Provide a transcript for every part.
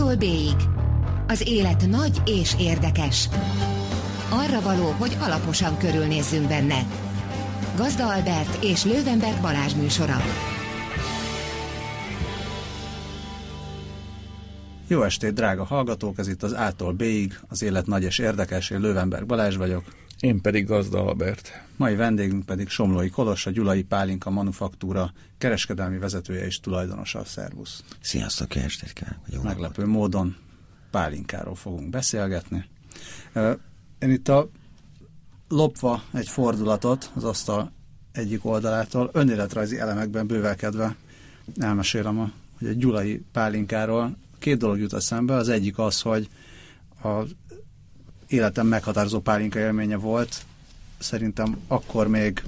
A-tól B-ig. Az élet nagy és érdekes. Arra való, hogy alaposan körülnézzünk benne. Gazda Albert és Lővenberg Balázs műsora. Jó estét, drága hallgatók! Ez itt az A-tól B-ig, az élet nagy és érdekes. Én Lővenberg Balázs vagyok. Én pedig Gazda Albert. Mai vendégünk pedig Somlói Kolos, a Gyulai Pálinka Manufaktúra kereskedelmi vezetője és tulajdonosa. a Szervusz! Sziasztok, jó estét kívánok! Meglepő módon pálinkáról fogunk beszélgetni. Én itt a lopva egy fordulatot az asztal egyik oldalától, önéletrajzi elemekben bővelkedve elmesélem, a, hogy a gyulai pálinkáról két dolog jut eszembe. Az egyik az, hogy a életem meghatározó pálinka élménye volt. Szerintem akkor még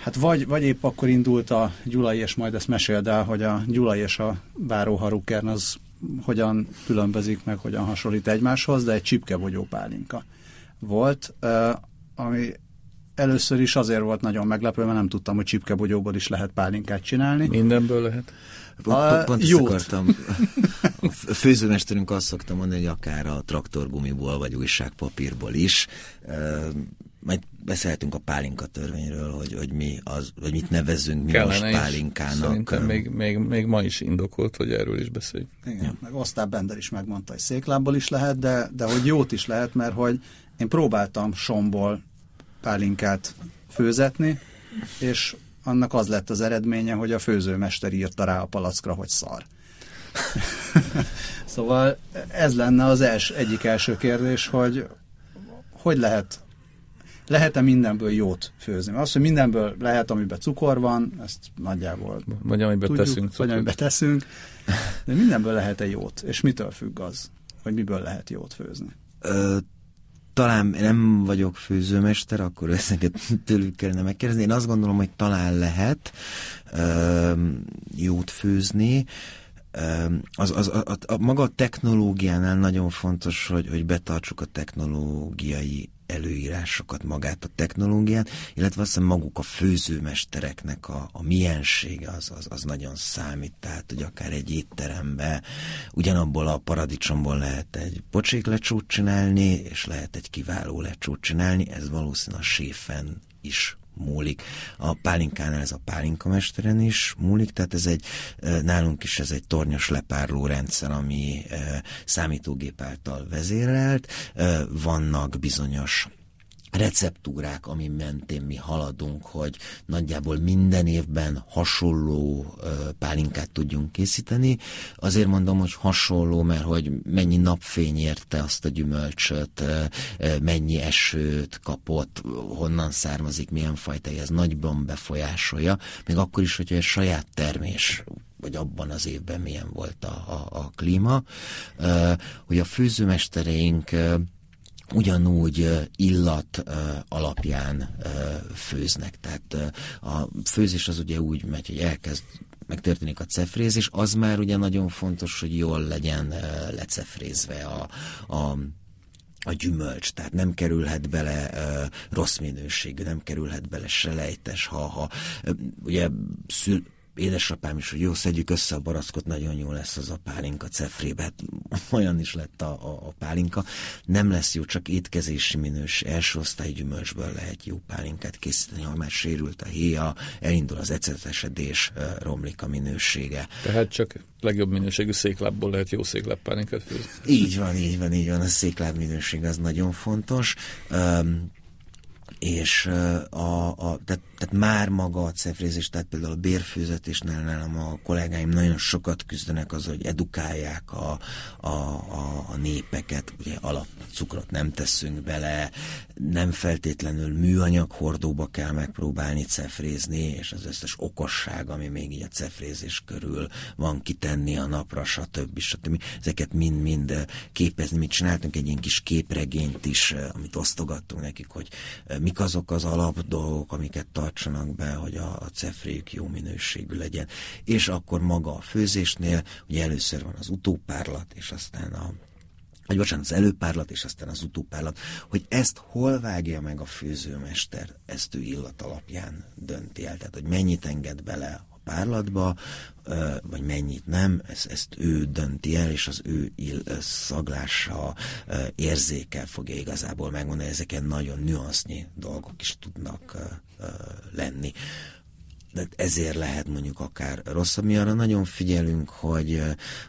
Hát vagy, vagy épp akkor indult a Gyulai, és majd ezt meséld el, hogy a Gyulai és a Báróharukern az hogyan különbözik meg, hogyan hasonlít egymáshoz, de egy csipkebogyó pálinka volt, ami először is azért volt nagyon meglepő, mert nem tudtam, hogy csipkebogyóból is lehet pálinkát csinálni. Mindenből lehet? Pont, pont ezt akartam. A főzőmesterünk azt szokta mondani, hogy akár a traktorgumiból, vagy újságpapírból is. Majd beszélhetünk a pálinka törvényről, hogy, hogy, mi az, hogy mit nevezünk mi Kellene most pálinkának. Szerintem még, még, még, ma is indokolt, hogy erről is beszéljünk. Igen, ja. meg Osztály Bender is megmondta, hogy széklábból is lehet, de, de hogy jót is lehet, mert hogy én próbáltam somból pálinkát főzetni, és annak az lett az eredménye, hogy a főzőmester írta rá a palackra, hogy szar. szóval ez lenne az els, egyik első kérdés, hogy hogy lehet lehet-e mindenből jót főzni? Az, hogy mindenből lehet, amiben cukor van, ezt nagyjából Vagy amiben tudjuk, teszünk Vagy amiben teszünk, de mindenből lehet-e jót? És mitől függ az, hogy miből lehet jót főzni? Ö, talán nem vagyok főzőmester, akkor ezeket tőlük kellene megkérdezni. Én azt gondolom, hogy talán lehet ö, jót főzni. Az, az, a, a, a maga a technológiánál nagyon fontos, hogy, hogy betartsuk a technológiai előírásokat, magát a technológiát, illetve azt hiszem maguk a főzőmestereknek a, a miensége az, az, az nagyon számít, tehát hogy akár egy étterembe ugyanabból a paradicsomból lehet egy pocsék lecsót csinálni, és lehet egy kiváló lecsót csinálni, ez valószínűleg a séfen is múlik. A pálinkánál ez a pálinkamesteren is múlik, tehát ez egy, nálunk is ez egy tornyos lepárló rendszer, ami számítógép által vezérelt. Vannak bizonyos receptúrák, ami mentén mi haladunk, hogy nagyjából minden évben hasonló pálinkát tudjunk készíteni. Azért mondom, hogy hasonló, mert hogy mennyi napfény érte azt a gyümölcsöt, mennyi esőt kapott, honnan származik, milyen fajta, ez nagyban befolyásolja, még akkor is, hogyha ez saját termés vagy abban az évben milyen volt a, a, a klíma, hogy a főzőmestereink ugyanúgy illat alapján főznek. Tehát a főzés az ugye úgy megy, hogy elkezd megtörténik a cefrézés, az már ugye nagyon fontos, hogy jól legyen lecefrézve a, a a gyümölcs, tehát nem kerülhet bele uh, rossz minőségű, nem kerülhet bele selejtes, ha, ha uh, ugye szül, édesapám is, hogy jó, szedjük össze a barackot, nagyon jó lesz az a pálinka cefrébe. Hát olyan is lett a, a, a pálinka. Nem lesz jó, csak étkezési minős, első osztály gyümölcsből lehet jó pálinkát készíteni, ha már sérült a héja, elindul az ecetesedés, romlik a minősége. Tehát csak legjobb minőségű széklábból lehet jó széklábpálinkát főzni. Így van, így van, így van. A székláb minőség az nagyon fontos. Um, és a, a, tehát, tehát már maga a cefrézés, tehát például a bérfőzetésnél nálam a kollégáim nagyon sokat küzdenek az, hogy edukálják a, a, a, a népeket, ugye alapcukrot nem teszünk bele, nem feltétlenül műanyag hordóba kell megpróbálni cefrézni, és az összes okosság, ami még így a cefrézés körül van kitenni a napra, stb. stb. Ezeket mind-mind képezni. Mi csináltunk egy ilyen kis képregényt is, amit osztogattunk nekik, hogy mik azok az alap dolgok, amiket tartsanak be, hogy a, a cefréjük jó minőségű legyen. És akkor maga a főzésnél, ugye először van az utópárlat, és aztán a vagy bocsánat, az előpárlat, és aztán az utópárlat, hogy ezt hol vágja meg a főzőmester, ezt ő illat alapján dönti el, tehát hogy mennyit enged bele párlatba, vagy mennyit nem, ezt, ezt ő dönti el, és az ő ill, szaglása, érzékel fogja igazából megmondani, ezeken nagyon nüansznyi dolgok is tudnak lenni de ezért lehet mondjuk akár rosszabb. Mi arra nagyon figyelünk, hogy,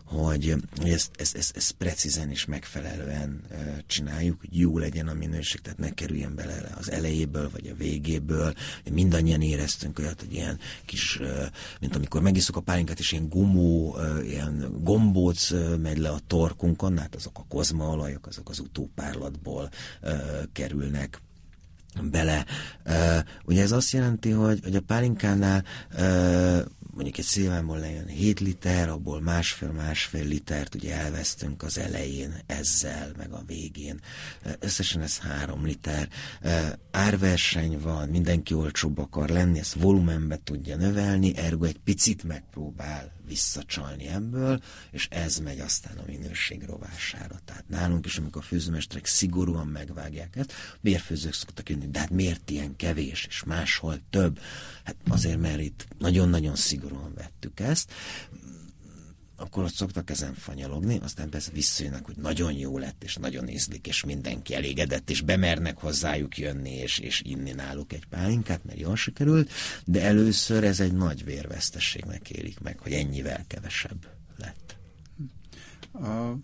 hogy, ezt, ezt, ezt, ezt precízen és megfelelően csináljuk, hogy jó legyen a minőség, tehát ne kerüljen bele az elejéből vagy a végéből. Mindannyian éreztünk olyat, hogy ilyen kis, mint amikor megiszok a pálinkát, és ilyen gumó, ilyen gombóc megy le a torkunkon, hát azok a kozmaolajok, azok az utópárlatból kerülnek bele. Uh, ugye ez azt jelenti, hogy, hogy a pálinkánál uh, mondjuk egy szilvámból lejön 7 liter, abból másfél-másfél litert ugye elvesztünk az elején ezzel, meg a végén. Összesen ez 3 liter. Árverseny van, mindenki olcsóbb akar lenni, ezt volumenbe tudja növelni, ergo egy picit megpróbál visszacsalni ebből, és ez megy aztán a minőség rovására. Tehát nálunk is, amikor a főzőmesterek szigorúan megvágják ezt, bérfőzők szoktak jönni, de hát miért ilyen kevés, és máshol több? Hát azért, mert itt nagyon-nagyon szigorúan vettük ezt, akkor ott szoktak ezen fanyalogni, aztán persze visszajönnek, hogy nagyon jó lett, és nagyon ízlik, és mindenki elégedett, és bemernek hozzájuk jönni, és, és inni náluk egy pálinkát, mert jól sikerült, de először ez egy nagy vérvesztességnek érik meg, hogy ennyivel kevesebb lett. A,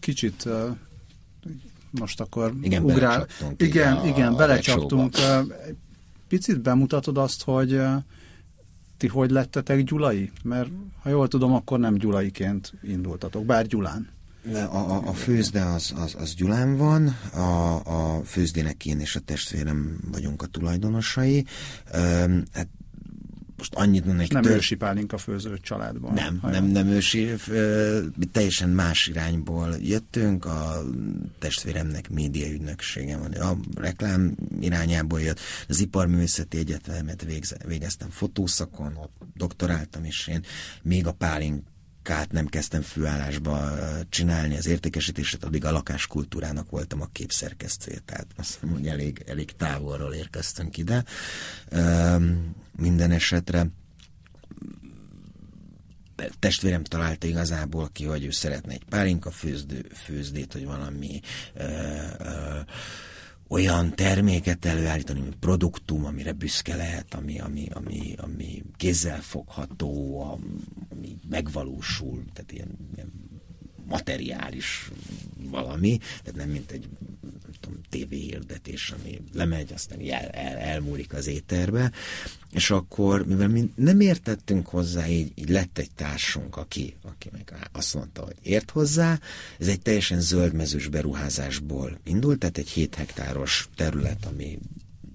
kicsit uh, most akkor igen, ugrál. Igen, a, igen, belecsaptunk. Picit bemutatod azt, hogy ti hogy lettetek Gyulai? Mert ha jól tudom, akkor nem Gyulaiként indultatok, bár Gyulán. A, a, a főzde az, az, az Gyulán van, a, a főzdének én és a testvérem vagyunk a tulajdonosai. Hát most annyit mondanék... Nem tör... ősi pálinka főző családban. Nem, nem, nem ősi, teljesen más irányból jöttünk, a testvéremnek média ügynöksége van, a reklám irányából jött, az iparművészeti egyetemet végeztem fotószakon, ott doktoráltam, és én még a pálink munkát nem kezdtem főállásba csinálni, az értékesítését, addig a lakáskultúrának voltam a képszerkesztője, tehát azt hiszem, hogy elég, elég távolról érkeztünk ide. Minden esetre testvérem találta igazából ki, hogy ő szeretne egy pálinka főzdő, főzdét, hogy valami ö, ö, olyan terméket előállítani, ami produktum, amire büszke lehet, ami, ami, ami, ami fogható, ami megvalósul, tehát ilyen, ilyen materiális valami, tehát nem mint egy tudom, tévéhirdetés, ami lemegy, aztán el, el, elmúlik az éterbe, és akkor, mivel mi nem értettünk hozzá, így, így lett egy társunk, aki, aki meg azt mondta, hogy ért hozzá, ez egy teljesen zöldmezős beruházásból indult, tehát egy 7 hektáros terület, ami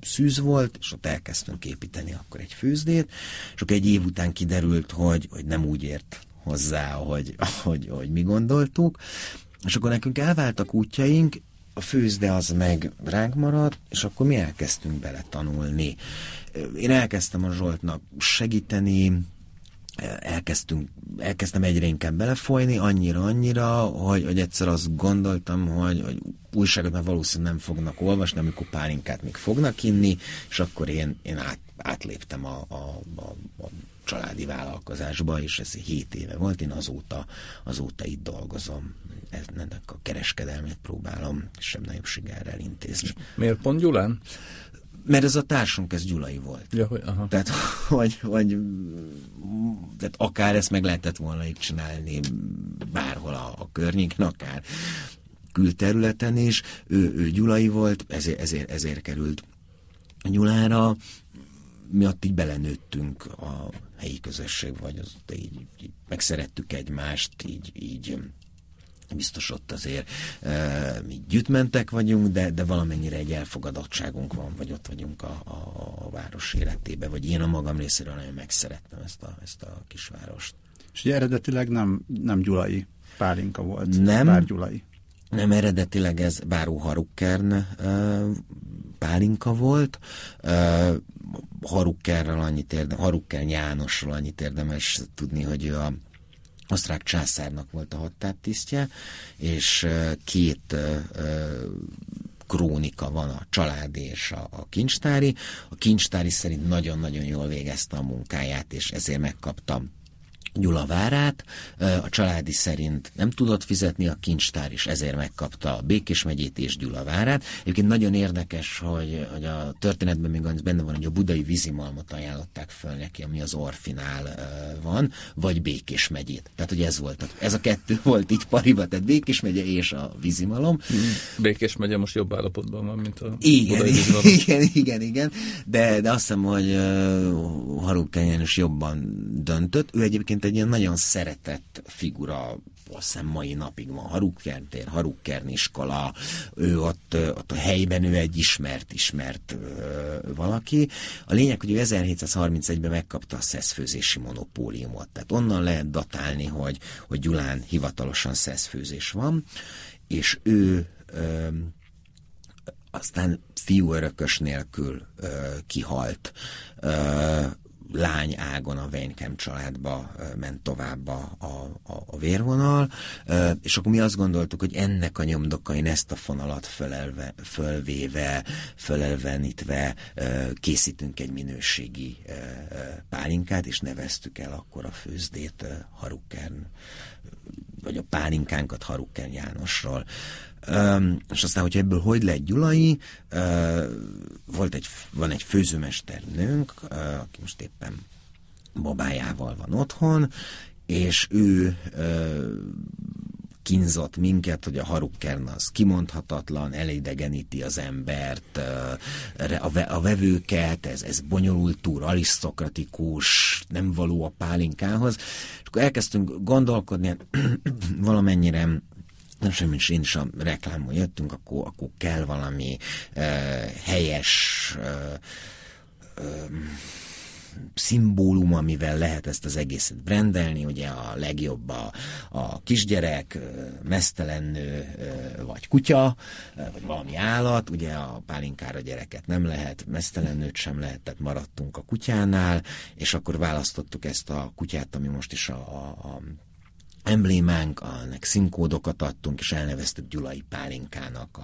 szűz volt, és ott elkezdtünk építeni akkor egy főzdét, és akkor egy év után kiderült, hogy, hogy nem úgy ért hozzá, ahogy, ahogy, ahogy mi gondoltuk, és akkor nekünk elváltak útjaink, a főzde az meg ránk maradt, és akkor mi elkezdtünk bele tanulni. Én elkezdtem a Zsoltnak segíteni, elkezdtünk, elkezdtem egyre inkább belefolyni, annyira, annyira, hogy, hogy egyszer azt gondoltam, hogy, hogy újságot már valószínűleg nem fognak olvasni, amikor pálinkát még fognak inni, és akkor én, én át, átléptem a, a, a, a családi vállalkozásba, és ez 7 éve volt, én azóta, azóta itt dolgozom. Ennek a kereskedelmét próbálom kisebb-nagyobb sikerrel intézni. Miért pont Gyulán? Mert ez a társunk, ez Gyulai volt. Ja, hogy, aha. Tehát, hogy, hogy, tehát akár ezt meg lehetett volna itt csinálni bárhol a, a környéken, akár külterületen is. Ő, ő Gyulai volt, ezért, ezért, ezért került Gyulára. Mi ott így belenőttünk a helyi közösség, vagy az így, így megszerettük egymást, így, így biztos ott azért e, mi gyűjtmentek vagyunk, de, de valamennyire egy elfogadottságunk van, vagy ott vagyunk a, a, a város életébe, vagy én a magam részéről nagyon megszerettem ezt a, ezt a kisvárost. És ugye eredetileg nem, nem gyulai pálinka volt, nem, bár gyulai. Nem, eredetileg ez Báró Harukkern pálinka volt. Harukkerrel annyit érdem, Harukkern Jánosról annyit érdemes tudni, hogy ő a osztrák császárnak volt a hadtáptisztje, és két krónika van a családi és a, a kincstári. A kincstári szerint nagyon-nagyon jól végezte a munkáját, és ezért megkaptam Gyula várát, a családi szerint nem tudott fizetni a kincstár, és ezért megkapta a Békés megyét és Gyula várát. Egyébként nagyon érdekes, hogy, hogy a történetben még az benne van, hogy a budai vízimalmot ajánlották föl neki, ami az Orfinál van, vagy Békés megyét. Tehát, hogy ez volt, ez a kettő volt így pariba, tehát Békés megye és a vízimalom. Békés megye most jobb állapotban van, mint a igen, budai vízimalom. Igen, igen, igen, de, de azt hiszem, hogy uh, Haruk jobban döntött. Ő egyébként egyébként egy ilyen nagyon szeretett figura, azt hiszem mai napig van Harukker tér, Harukker iskola, ő ott, ott a helyben ő egy ismert, ismert valaki. A lényeg, hogy ő 1731-ben megkapta a szeszfőzési monopóliumot, tehát onnan lehet datálni, hogy, hogy Gyulán hivatalosan szeszfőzés van, és ő ö, aztán fiú örökös nélkül ö, kihalt. Ö, lány ágon a Weinkem családba ment tovább a, a, a vérvonal, és akkor mi azt gondoltuk, hogy ennek a nyomdokain ezt a fonalat fölelve, fölvéve, fölelvenítve készítünk egy minőségi pálinkát, és neveztük el akkor a főzdét Harukern, vagy a pálinkánkat Harukken Jánosról. És aztán, hogy ebből hogy lett Gyulai, volt egy, van egy főzőmesternőnk, aki most éppen babájával van otthon, és ő kínzott minket, hogy a harukkern az kimondhatatlan, elidegeníti az embert, a vevőket, ez, ez bonyolult túr, arisztokratikus, nem való a pálinkához. És akkor elkezdtünk gondolkodni, valamennyire nem semmi, én is a reklámon jöttünk, akkor, akkor kell valami uh, helyes uh, uh, szimbólum, amivel lehet ezt az egészet brendelni, ugye a legjobb a, a kisgyerek, mesztelen nő, vagy kutya, vagy valami állat, ugye a pálinkára gyereket nem lehet, mesztelen nőt sem lehet, tehát maradtunk a kutyánál, és akkor választottuk ezt a kutyát, ami most is a, a, a emblémánk, annak színkódokat adtunk, és elneveztük Gyulai Pálinkának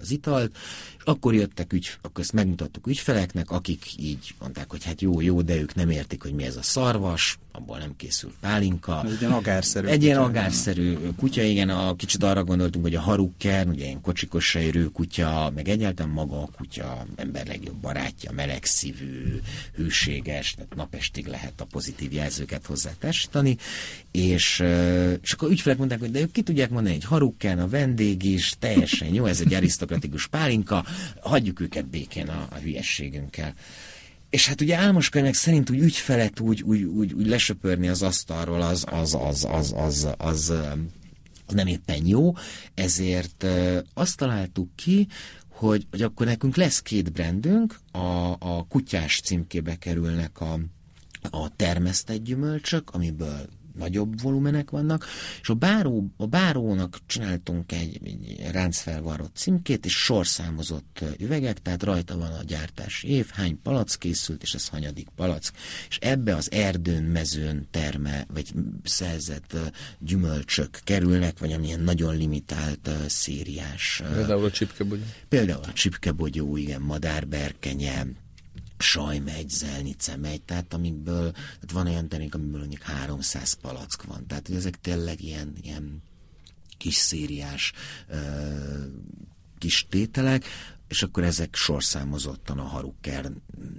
az italt, és akkor jöttek, ügy, akkor ezt megmutattuk ügyfeleknek, akik így mondták, hogy hát jó, jó, de ők nem értik, hogy mi ez a szarvas, abból nem készül pálinka. Egy ilyen agárszerű Egy ilyen agárszerű kutya, igen, a, kicsit arra gondoltunk, hogy a harukkern, ugye ilyen kocsikos sejrő kutya, meg egyáltalán maga a kutya, ember legjobb barátja, melegszívű, hűséges, tehát napestig lehet a pozitív jelzőket hozzá testani, és, és akkor ügyfelek mondták, hogy de ők ki tudják mondani, egy harukkern, a vendég is, teljesen jó, ez egy arisztokratikus pálinka, hagyjuk őket békén a, a hülyességünkkel. És hát ugye Álmos könyvek szerint úgy ügyfelet úgy, úgy, úgy, úgy lesöpörni az asztalról az, az, az, az, az, az, az nem éppen jó, ezért azt találtuk ki, hogy, hogy akkor nekünk lesz két brandünk, a, a kutyás címkébe kerülnek a, a termesztett gyümölcsök, amiből nagyobb volumenek vannak, és a, báró, a bárónak csináltunk egy, egy ráncfelvarrott címkét, és sorszámozott üvegek, tehát rajta van a gyártási év, hány palack készült, és ez hanyadik palack, és ebbe az erdőn, mezőn terme, vagy szerzett gyümölcsök kerülnek, vagy amilyen nagyon limitált szériás. Például a csipkebogyó. Például a csipkebogyó, igen, madárberkenye, sajmegy, zelnice megy, tehát amikből, tehát van olyan termék, amiből mondjuk 300 palack van, tehát hogy ezek tényleg ilyen, ilyen kis szériás ö, kis tételek, és akkor ezek sorszámozottan a Haruker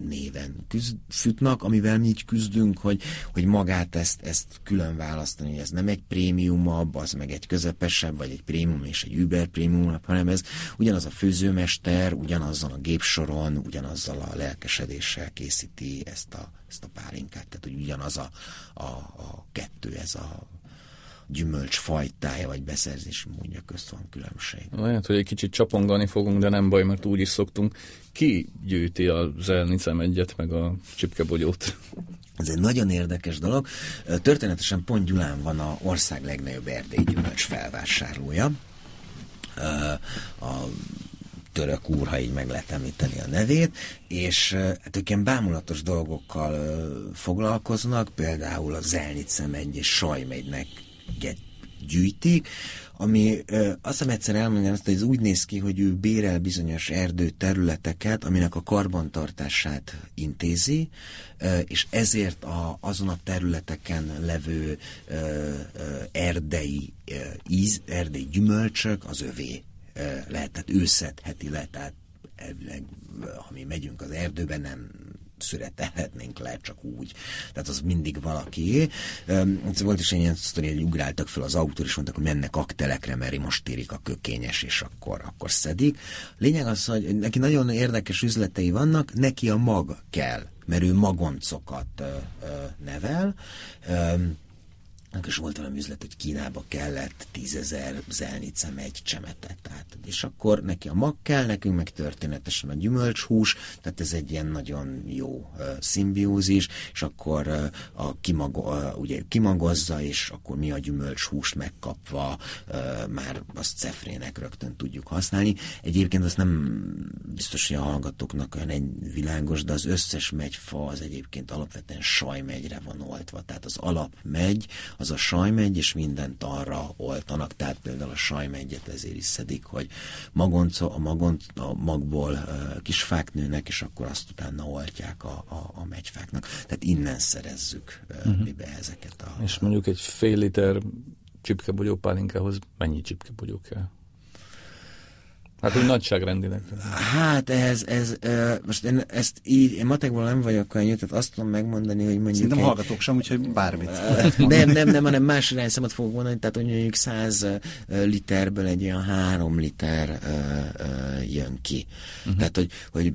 néven küzd, futnak, amivel mi így küzdünk, hogy, hogy magát ezt, ezt külön választani, hogy ez nem egy prémiumabb, az meg egy közepesebb, vagy egy prémium és egy über prémiumabb, hanem ez ugyanaz a főzőmester, ugyanazzal a gépsoron, ugyanazzal a lelkesedéssel készíti ezt a, ezt a pálinkát, tehát hogy ugyanaz a, a, a kettő, ez a gyümölcs fajtája vagy beszerzési módja közt van különbség. Lehet, hogy egy kicsit csapongani fogunk, de nem baj, mert úgy is szoktunk. Ki gyűjti a zelnicem egyet, meg a csipkebogyót? Ez egy nagyon érdekes dolog. Történetesen pont Gyulán van a ország legnagyobb erdélyi gyümölcs felvásárlója. A török úr, ha így meg lehet említeni a nevét, és hát ők ilyen bámulatos dolgokkal foglalkoznak, például a Zelnicem egy és egy gyűjtik, ami azt hiszem egyszer elmondani azt, hogy ez úgy néz ki, hogy ő bérel bizonyos erdő területeket, aminek a karbantartását intézi, és ezért a, azon a területeken levő erdei íz, erdei gyümölcsök az övé lehet, tehát ő szedheti le, tehát elvileg, ha mi megyünk az erdőben, nem szüretelhetnénk le csak úgy. Tehát az mindig valaki. Volt is egy ilyen sztori, hogy ugráltak fel az autó, és mondtak, hogy mennek aktelekre, mert most érik a kökényes, és akkor, akkor szedik. Lényeg az, hogy neki nagyon érdekes üzletei vannak, neki a mag kell, mert ő magoncokat nevel és volt valami üzlet, hogy Kínába kellett tízezer zelnicem egy csemetet. Tehát, és akkor neki a mag kell, nekünk meg történetesen a gyümölcshús, tehát ez egy ilyen nagyon jó uh, szimbiózis, és akkor uh, a kimag, uh, ugye kimagozza, és akkor mi a gyümölcshúst megkapva uh, már azt cefrének rögtön tudjuk használni. Egyébként azt nem biztos, hogy a hallgatóknak olyan egy világos, de az összes megyfa az egyébként alapvetően sajmegyre van oltva, tehát az alap megy, az a sajmegy, és mindent arra oltanak, tehát például a sajmegyet ezért is szedik, hogy magonca, a, magonc, a magból kis fák nőnek, és akkor azt utána oltják a, a, a megyfáknak. Tehát innen szerezzük uh, uh-huh. mibe ezeket a... És mondjuk egy fél liter csipkebogyó pálinkához mennyi csipkebogyó kell? Hát úgy nagyságrendileg. Hát ez, ez, ez most én ezt így, én matekból nem vagyok olyan jó, tehát azt tudom megmondani, hogy mondjuk... Szerintem egy, hallgatók sem, úgyhogy bármit. Nem, nem, nem, hanem más irányszámot fogok mondani, tehát hogy mondjuk 100 literből egy olyan 3 liter jön ki. Uh-huh. Tehát, hogy, hogy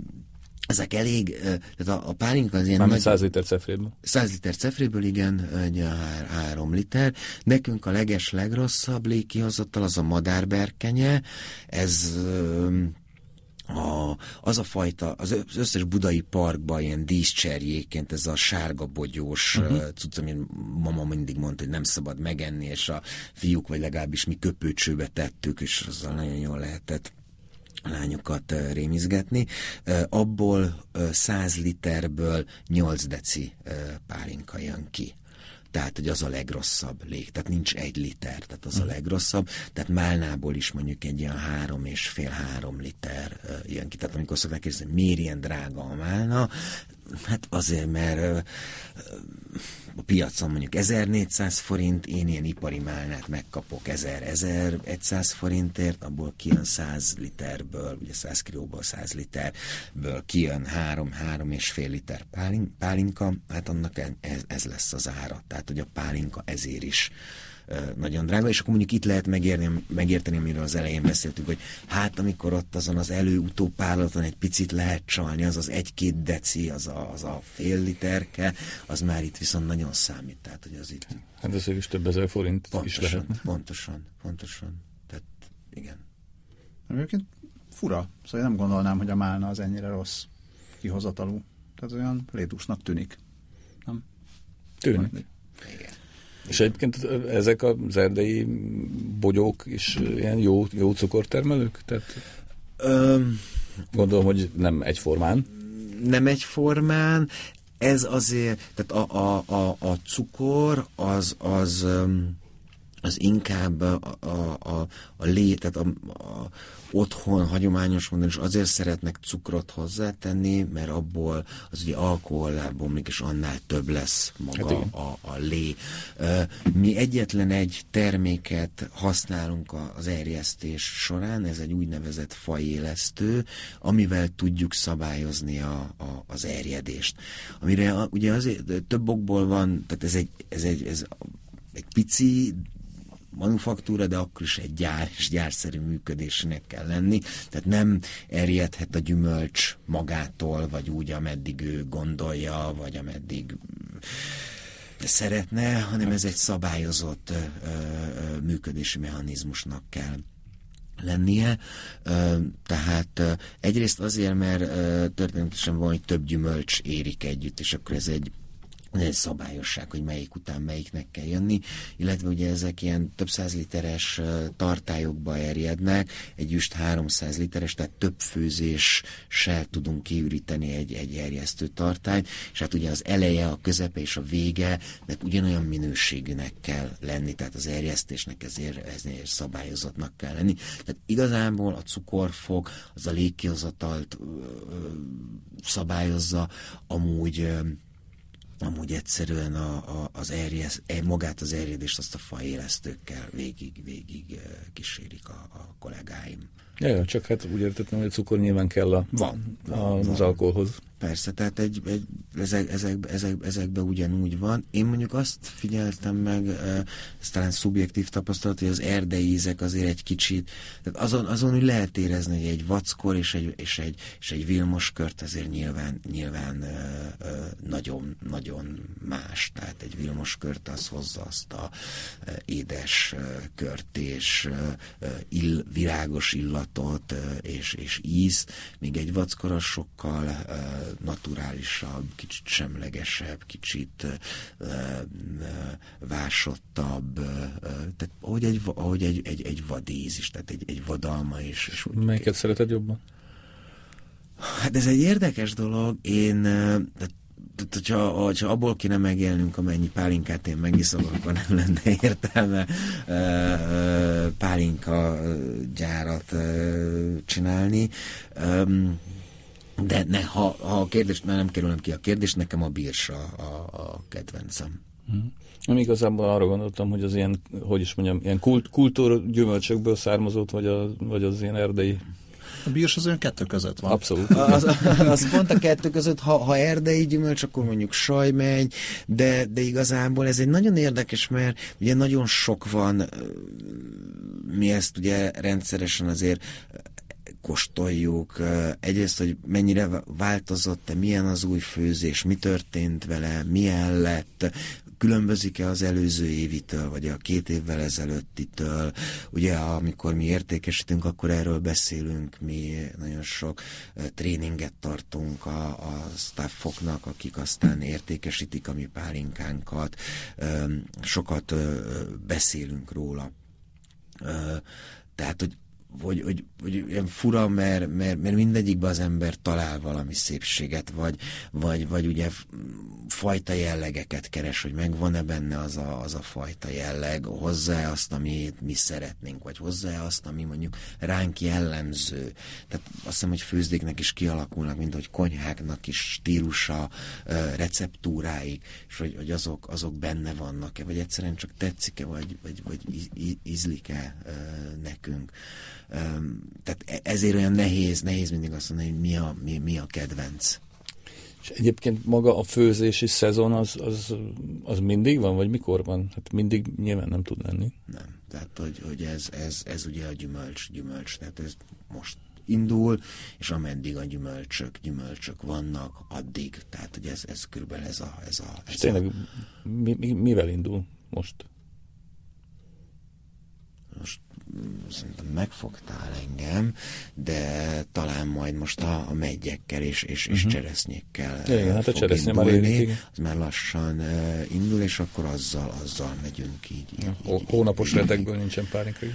ezek elég, tehát a, a pálinka az ilyen... Mármint 100 liter cefréből. 100 liter cefréből, igen, egy 3 liter. Nekünk a leges legrosszabb légkihozattal az a madárberkenye, ez a, az a fajta, az összes budai parkban ilyen díszcserjéként ez a sárga bogyós uh-huh. cucc, amit mama mindig mondta, hogy nem szabad megenni, és a fiúk, vagy legalábbis mi köpőcsőbe tettük, és azzal nagyon jól lehetett lányokat rémizgetni. Abból 100 literből 8 deci pálinka jön ki. Tehát, hogy az a legrosszabb lég. Tehát nincs egy liter, tehát az a hm. legrosszabb. Tehát málnából is mondjuk egy ilyen három és fél három liter jön ki. Tehát amikor szokták kérdezni, miért ilyen drága a málna, Hát azért, mert a piacon mondjuk 1400 forint, én ilyen ipari málnát megkapok 1000-1100 forintért, abból kijön 100 literből, ugye 100 kilóból 100 literből kijön 3-3 és fél liter pálin, pálinka, hát annak ez, ez lesz az ára. Tehát, hogy a pálinka ezért is nagyon drága, és akkor mondjuk itt lehet megérni, megérteni, amiről az elején beszéltünk, hogy hát amikor ott azon az elő-utó párlaton egy picit lehet csalni, az az egy-két deci, az a, az a fél literke, az már itt viszont nagyon számít, tehát hogy az itt... Hát ez is több ezer forint pontosan, is lehet. Pontosan, pontosan, tehát igen. Egyébként fura, szóval nem gondolnám, hogy a málna az ennyire rossz kihozatalú. Tehát olyan létusnak tűnik. Nem? Tűnik. Igen. És egyébként ezek az erdei bogyók is ilyen jó, jó cukortermelők? Tehát Öm, gondolom, hogy nem egyformán. Nem egyformán. Ez azért, tehát a, a, a, a cukor az, az, az inkább a, a, a, a lé, tehát a, a, otthon hagyományos mondani, és azért szeretnek cukrot hozzátenni, mert abból az ugye alkohol bomlik, és annál több lesz maga hát a, a lé. Mi egyetlen egy terméket használunk az erjesztés során, ez egy úgynevezett fajélesztő, amivel tudjuk szabályozni a, a, az erjedést. Amire ugye azért több okból van, tehát ez egy, ez egy ez egy pici, manufaktúra, de akkor is egy gyár és gyárszerű működésnek kell lenni. Tehát nem erjedhet a gyümölcs magától, vagy úgy, ameddig ő gondolja, vagy ameddig szeretne, hanem ez egy szabályozott ö, ö, működési mechanizmusnak kell lennie, tehát egyrészt azért, mert történetesen van, hogy több gyümölcs érik együtt, és akkor ez egy egy szabályosság, hogy melyik után melyiknek kell jönni, illetve ugye ezek ilyen több száz literes tartályokba erjednek, egy üst 300 literes, tehát több főzéssel tudunk kiüríteni egy, egy erjesztő tartályt, és hát ugye az eleje, a közepe és a vége, nek ugyanolyan minőségűnek kell lenni, tehát az erjesztésnek ezért, ezért szabályozottnak kell lenni. Tehát igazából a cukorfog az a légkihozatalt szabályozza, amúgy amúgy egyszerűen a, a, az erjesz, e, magát az erjedést azt a fajélesztőkkel végig, végig kísérik a, a kollégáim. Ja, csak hát úgy értettem, hogy a cukor nyilván kell a, van, van, az alkoholhoz. Persze, tehát egy, egy, ezek, ezek, ezek, ezekben ugyanúgy van. Én mondjuk azt figyeltem meg, ez talán szubjektív tapasztalat, hogy az erdei ízek azért egy kicsit, tehát azon, azon hogy lehet érezni, hogy egy vackor és egy, és egy, és egy vilmos kört azért nyilván, nyilván nagyon, nagyon más. Tehát egy vilmos kört az hozza azt a édes kört és ill, virágos illatot és, és ízt, míg egy vackor az sokkal naturálisabb, kicsit semlegesebb, kicsit vásottabb, tehát ahogy egy, ahogy egy, egy, egy vadíz is, tehát egy, egy vadalma is. És Melyiket szereted jobban? Hát ez egy érdekes dolog. Én, tehát hogyha, hogyha abból kéne megélnünk, amennyi pálinkát én megiszom, akkor nem lenne értelme pálinka gyárat csinálni. De ne, ha, ha a kérdést, mert nem kerülöm ki a kérdést, nekem a bírsa a, a kedvencem. Hmm. Nem igazából arra gondoltam, hogy az ilyen, hogy is mondjam, ilyen kult, kultúr gyümölcsökből származott, vagy, a, vagy az ilyen erdei a bírs az olyan kettő között van. Abszolút. Az, az pont a kettő között, ha, ha erdei gyümölcs, akkor mondjuk sajmegy, de, de igazából ez egy nagyon érdekes, mert ugye nagyon sok van, mi ezt ugye rendszeresen azért kóstoljuk. Egyrészt, hogy mennyire változott-e, milyen az új főzés, mi történt vele, milyen lett, különbözik-e az előző évitől, vagy a két évvel ezelőttitől. Ugye, amikor mi értékesítünk, akkor erről beszélünk, mi nagyon sok tréninget tartunk a, a staffoknak, akik aztán értékesítik a mi pálinkánkat, sokat beszélünk róla. Tehát, hogy hogy, hogy, hogy ilyen fura, mert, mert, mert mindegyikben az ember talál valami szépséget, vagy, vagy, vagy ugye fajta jellegeket keres, hogy megvan-e benne az a, az a fajta jelleg, hozzá azt, amit mi szeretnénk, vagy hozzá azt, ami mondjuk ránk jellemző. Tehát azt hiszem, hogy főzdéknek is kialakulnak, mint hogy konyháknak is stílusa, receptúráik, és hogy, hogy azok, azok benne vannak-e, vagy egyszerűen csak tetszik-e, vagy, vagy, vagy ízlik-e nekünk. Tehát e, ezért olyan nehéz, nehéz mindig azt mondani, hogy mi a, mi, mi a kedvenc. És egyébként maga a főzési szezon az, az, az mindig van, vagy mikor van? Hát mindig nyilván nem tud lenni. Nem. Tehát, hogy, hogy ez, ez, ez ugye a gyümölcs, gyümölcs. Tehát ez most indul, és ameddig a gyümölcsök, gyümölcsök vannak, addig. Tehát, hogy ez, ez körülbelül ez a... Ez a ez és tényleg a... mi, mi, mivel indul most? Most szerintem megfogtál engem, de talán majd most a, a megyekkel és, és, és uh-huh. cseresznyékkel Igen, hát a cseresznye már érik, az már lassan uh, indul, és akkor azzal, azzal megyünk így. így, így Hónapos retekből nincsen pálinka,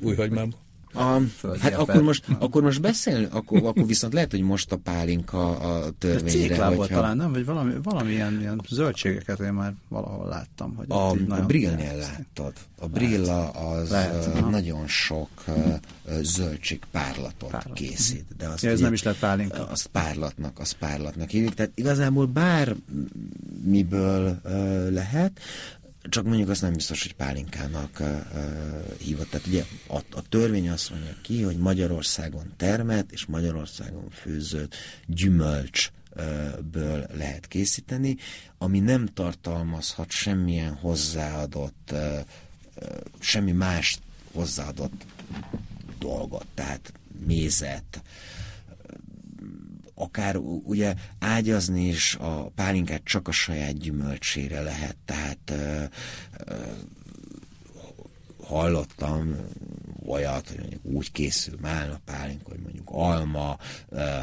új hagymából. A, hát akkor most, akkor most beszél, akkor, akkor viszont lehet, hogy most a pálinka a törvényre. Vagy talán nem, vagy valami, valami ilyen, zöldségeket én már valahol láttam. Hogy a, a brillnél láttad. A brilla az lehet, nagyon sok uh, zöldségpárlatot Párlat. készít. De azt ja, ez ugye, nem is lett pálinka. Azt párlatnak, az párlatnak hívjuk. Tehát igazából bár miből lehet, csak mondjuk azt nem biztos, hogy pálinkának hívott. Tehát ugye a, a törvény azt mondja ki, hogy Magyarországon termelt és Magyarországon főzött gyümölcs ből lehet készíteni, ami nem tartalmazhat semmilyen hozzáadott, semmi más hozzáadott dolgot, tehát mézet, akár ugye ágyazni is a pálinkát csak a saját gyümölcsére lehet, tehát ö, ö, hallottam olyat, hogy mondjuk úgy készül már a pálinka, hogy mondjuk alma, ö,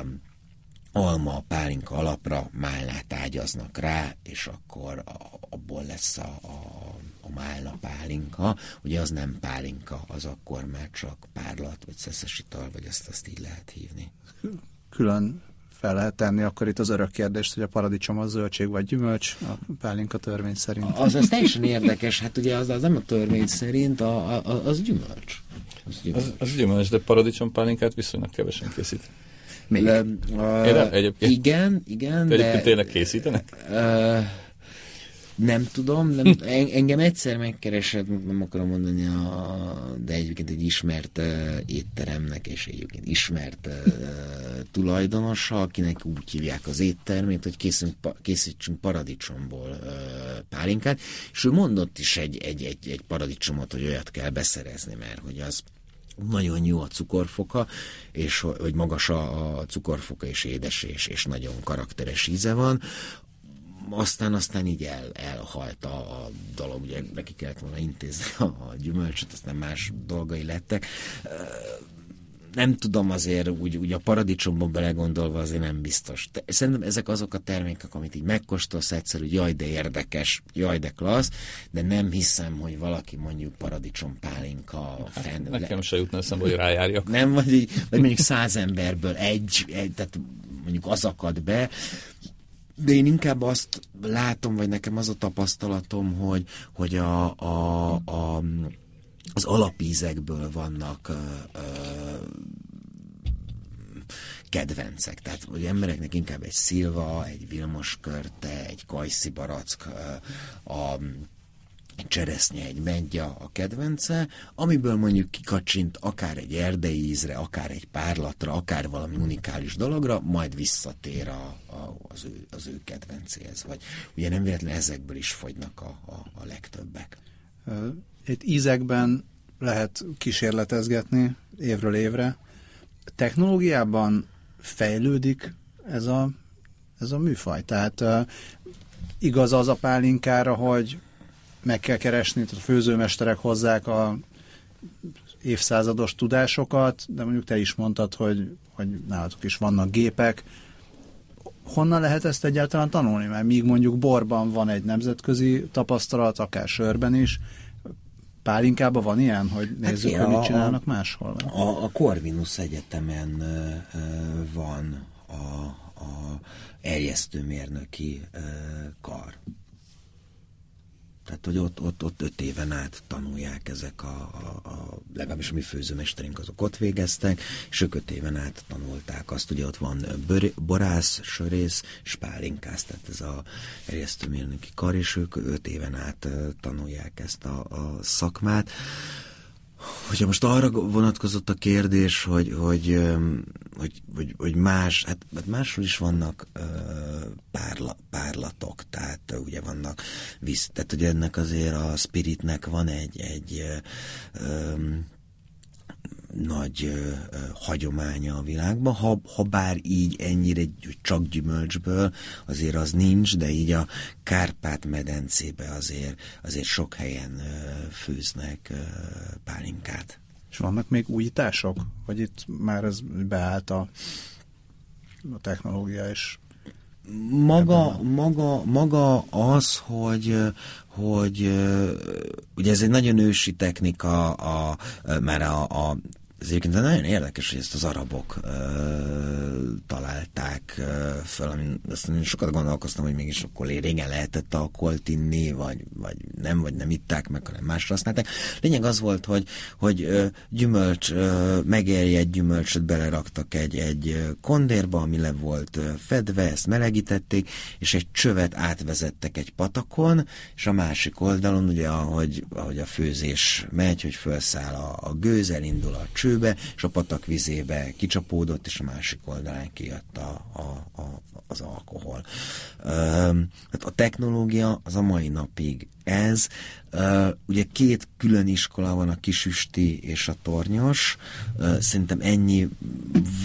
alma, pálinka alapra málnát ágyaznak rá, és akkor abból lesz a, a, a málna pálinka. Ugye az nem pálinka, az akkor már csak párlat, vagy szeszes ital, vagy azt, azt így lehet hívni. Külön fel lehet tenni akkor itt az örök kérdést, hogy a paradicsom az zöldség vagy gyümölcs, a pálinka törvény szerint. Az, az teljesen érdekes, hát ugye az, az nem a törvény szerint, a, a, az gyümölcs. Az gyümölcs. Az, az gyümölcs, de paradicsom pálinkát viszonylag kevesen készít. Még? Le, uh, egyébként? Igen, igen. De egyébként tényleg készítenek? Uh, nem tudom, nem, engem egyszer megkeresett, nem akarom mondani, a, de egyébként egy ismert uh, étteremnek, és egyébként ismert uh, tulajdonosa, akinek úgy hívják az éttermét, hogy készünk, készítsünk paradicsomból uh, pálinkát, és ő mondott is egy, egy, egy, egy paradicsomot, hogy olyat kell beszerezni, mert hogy az nagyon jó a cukorfoka, és hogy magas a, cukorfoka, és édes, és, és nagyon karakteres íze van. Aztán, aztán így el, elhalt a, a dolog, ugye neki kellett volna intézni a, a gyümölcsöt, aztán más dolgai lettek nem tudom azért úgy, úgy a paradicsomban belegondolva azért nem biztos. De szerintem ezek azok a termékek, amit így megkóstolsz egyszer, hogy jaj, de érdekes, jaj, de klassz, de nem hiszem, hogy valaki mondjuk paradicsom pálinka hát, fenn. Nekem le... se jutna eszembe, hogy rájárjak. Nem, vagy, vagy mondjuk száz emberből egy, egy, tehát mondjuk az akad be, de én inkább azt látom, vagy nekem az a tapasztalatom, hogy, hogy a, a, a az alapízekből vannak ö, ö, kedvencek. Tehát, hogy embereknek inkább egy szilva, egy vilmos körte, egy kajszi barack, a cseresznye, egy megya a kedvence, amiből mondjuk kikacsint akár egy erdei ízre, akár egy párlatra, akár valami unikális dologra, majd visszatér a, a, az, ő, az ő kedvencéhez. Vagy ugye nem véletlenül ezekből is fogynak a, a, a legtöbbek itt ízekben lehet kísérletezgetni évről évre. Technológiában fejlődik ez a, ez a műfaj. Tehát igaz az a pálinkára, hogy meg kell keresni, tehát a főzőmesterek hozzák a évszázados tudásokat, de mondjuk te is mondtad, hogy, hogy nálatok is vannak gépek. Honnan lehet ezt egyáltalán tanulni? Mert míg mondjuk borban van egy nemzetközi tapasztalat, akár sörben is, Pálinkában van ilyen, hogy hát nézzük, hát, hogy mit csinálnak a, máshol? A, a Corvinus Egyetemen van a, a erjesztőmérnöki uh, kar. Tehát, hogy ott, ott, ott öt éven át tanulják ezek a, a, a legalábbis a mi főzőmesterünk azok ott végeztek, és ők öt éven át tanulták azt, ugye ott van bör, borász, sörész, spálinkász, tehát ez a erjesztőmérnöki kar, és ők öt éven át tanulják ezt a, a szakmát. Hogyha most arra vonatkozott a kérdés, hogy, hogy, hogy, hogy, hogy más, hát, hát máshol is vannak párla, párlatok, tehát ugye vannak visz, tehát ugye ennek azért a spiritnek van egy, egy um, nagy ö, hagyománya a világban, ha, ha bár így ennyire csak gyümölcsből, azért az nincs, de így a Kárpát-medencébe azért, azért sok helyen főznek pálinkát. És vannak még újítások? Vagy itt már ez beállt a, a technológia és maga, maga, maga az, hogy, hogy ugye ez egy nagyon ősi technika, a, már a, a ez egyébként nagyon érdekes, hogy ezt az arabok ö, találták ö, föl, amin azt én sokat gondolkoztam, hogy mégis akkor régen lehetett alkoholt inni, vagy, vagy nem, vagy nem itták meg, hanem másra használták. Lényeg az volt, hogy, hogy ö, gyümölcs, ö, egy gyümölcsöt beleraktak egy, egy kondérba, ami le volt fedve, ezt melegítették, és egy csövet átvezettek egy patakon, és a másik oldalon, ugye ahogy, ahogy a főzés megy, hogy felszáll a, a gőz, elindul a cső, esőbe, és a patak vizébe kicsapódott, és a másik oldalán kijött a, a, a, az alkohol. Hát a technológia az a mai napig ez. Ugye két külön iskola van, a kisüsti és a tornyos. Szerintem ennyi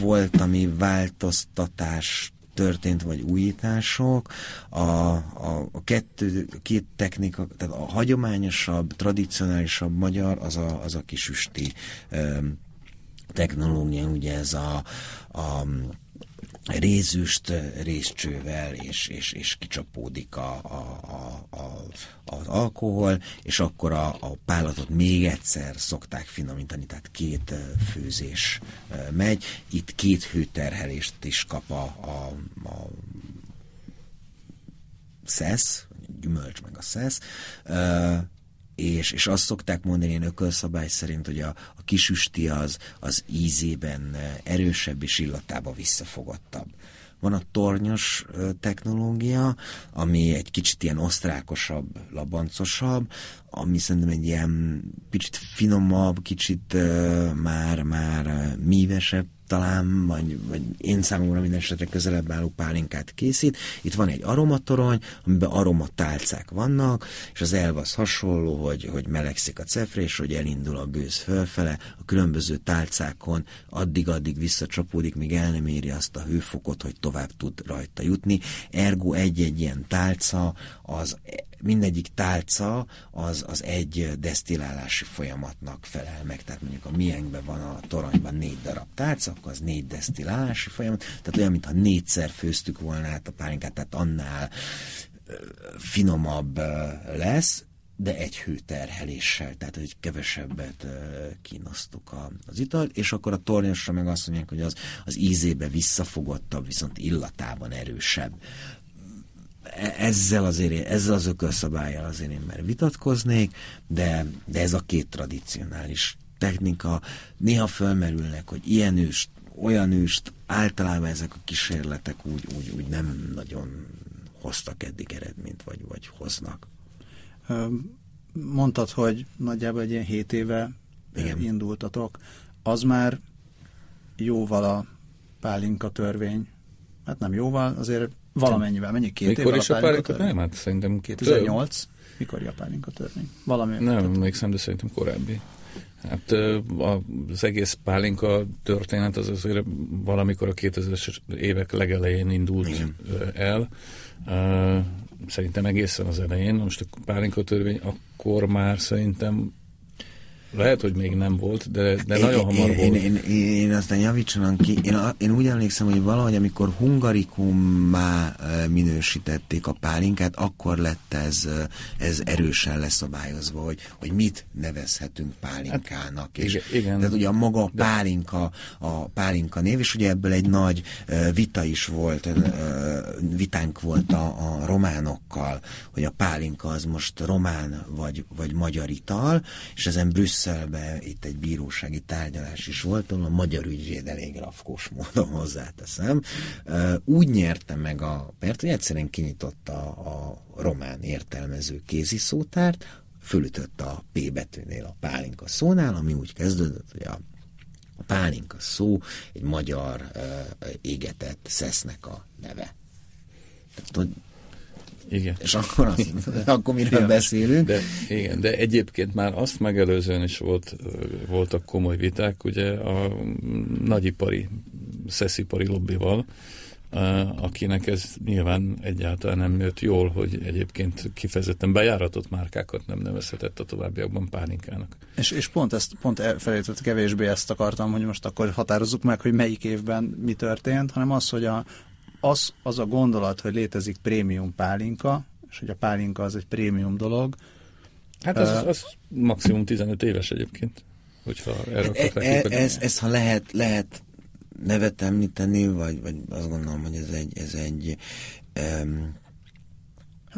volt, ami változtatás történt, vagy újítások. A, a, a kettő, a két technika, tehát a hagyományosabb, tradicionálisabb magyar, az a, az a kisüsti technológia, ugye ez a, a rézüst részcsővel, és, és, és kicsapódik a, a, a, a, az alkohol, és akkor a, a pálatot még egyszer szokták finomítani, tehát két főzés megy. Itt két hőterhelést is kap a, a, a szesz, gyümölcs meg a szesz, és, és azt szokták mondani én ökölszabály szerint, hogy a, a kisüsti az, az ízében erősebb és illatában visszafogottabb. Van a tornyos technológia, ami egy kicsit ilyen osztrákosabb, labancosabb, ami szerintem egy ilyen kicsit finomabb, kicsit uh, már, már mívesebb talán, vagy, vagy én számomra minden esetre közelebb álló pálinkát készít. Itt van egy aromatorony, amiben aromatálcák vannak, és az elv az hasonló, hogy, hogy melegszik a cefre, és hogy elindul a gőz fölfele, a különböző tálcákon addig-addig visszacsapódik, míg el nem éri azt a hőfokot, hogy tovább tud rajta jutni. Ergo egy-egy ilyen tálca az mindegyik tálca az, az egy desztillálási folyamatnak felel meg. Tehát mondjuk a miénkben van a toronyban négy darab tálca, akkor az négy desztillálási folyamat. Tehát olyan, mintha négyszer főztük volna át a pálinkát, tehát annál finomabb lesz, de egy hőterheléssel, tehát hogy kevesebbet kínosztuk az italt, és akkor a tornyosra meg azt mondják, hogy az, az ízébe visszafogottabb, viszont illatában erősebb ezzel azért, ezzel az ökölszabályjal azért én már vitatkoznék, de, de ez a két tradicionális technika. Néha fölmerülnek, hogy ilyen őst, olyan őst, általában ezek a kísérletek úgy, úgy, úgy nem nagyon hoztak eddig eredményt, vagy, vagy hoznak. Mondtad, hogy nagyjából egy ilyen hét éve Igen. indultatok. Az már jóval a pálinka törvény, hát nem jóval, azért Valamennyivel, mennyi két Mikor év is a pálinka törvény? Nem, hát szerintem 2008. Több. Mikor a pálinka törvény? Valami. Nem emlékszem, de szerintem korábbi. Hát az egész pálinka történet az azért valamikor a 2000-es évek legelején indult Igen. el. Szerintem egészen az elején. Most a pálinka törvény akkor már szerintem lehet, hogy még nem volt, de, de én, nagyon hamar én, volt. Én, én, én aztán javítsanak ki. Én, én úgy emlékszem, hogy valahogy amikor hungarikummá minősítették a pálinkát, akkor lett ez, ez erősen leszabályozva, hogy, hogy mit nevezhetünk pálinkának. Hát, és, igen. Tehát ugye a maga a pálinka, a pálinka név, és ugye ebből egy nagy vita is volt, vitánk volt a, a románokkal, hogy a pálinka az most román vagy, vagy magyar ital, és ezen Brüsszel Brüsszelbe itt egy bírósági tárgyalás is volt, a magyar ügyvéd elég rafkós módon hozzáteszem. Úgy nyerte meg a pert, hogy egyszerűen kinyitotta a román értelmező kéziszótárt, fölütött a P betűnél a pálinka szónál, ami úgy kezdődött, hogy a a pálinka szó egy magyar uh, égetett szesznek a neve. Tehát, hogy igen. És akkor, az, akkor miről igen. beszélünk? De, igen, de egyébként már azt megelőzően is volt, voltak komoly viták, ugye a nagyipari, szeszipari lobbival, akinek ez nyilván egyáltalán nem jött jól, hogy egyébként kifejezetten bejáratott márkákat nem nevezhetett a továbbiakban pálinkának. És, és pont ezt, pont felejtett kevésbé ezt akartam, hogy most akkor határozzuk meg, hogy melyik évben mi történt, hanem az, hogy a, az, az a gondolat, hogy létezik prémium pálinka, és hogy a pálinka az egy prémium dolog. Hát az, uh, az maximum 15 éves egyébként, hogyha erre hát e, e, ez, ez, ha lehet, lehet nevet említeni, vagy, vagy azt gondolom, hogy ez egy, ez egy um,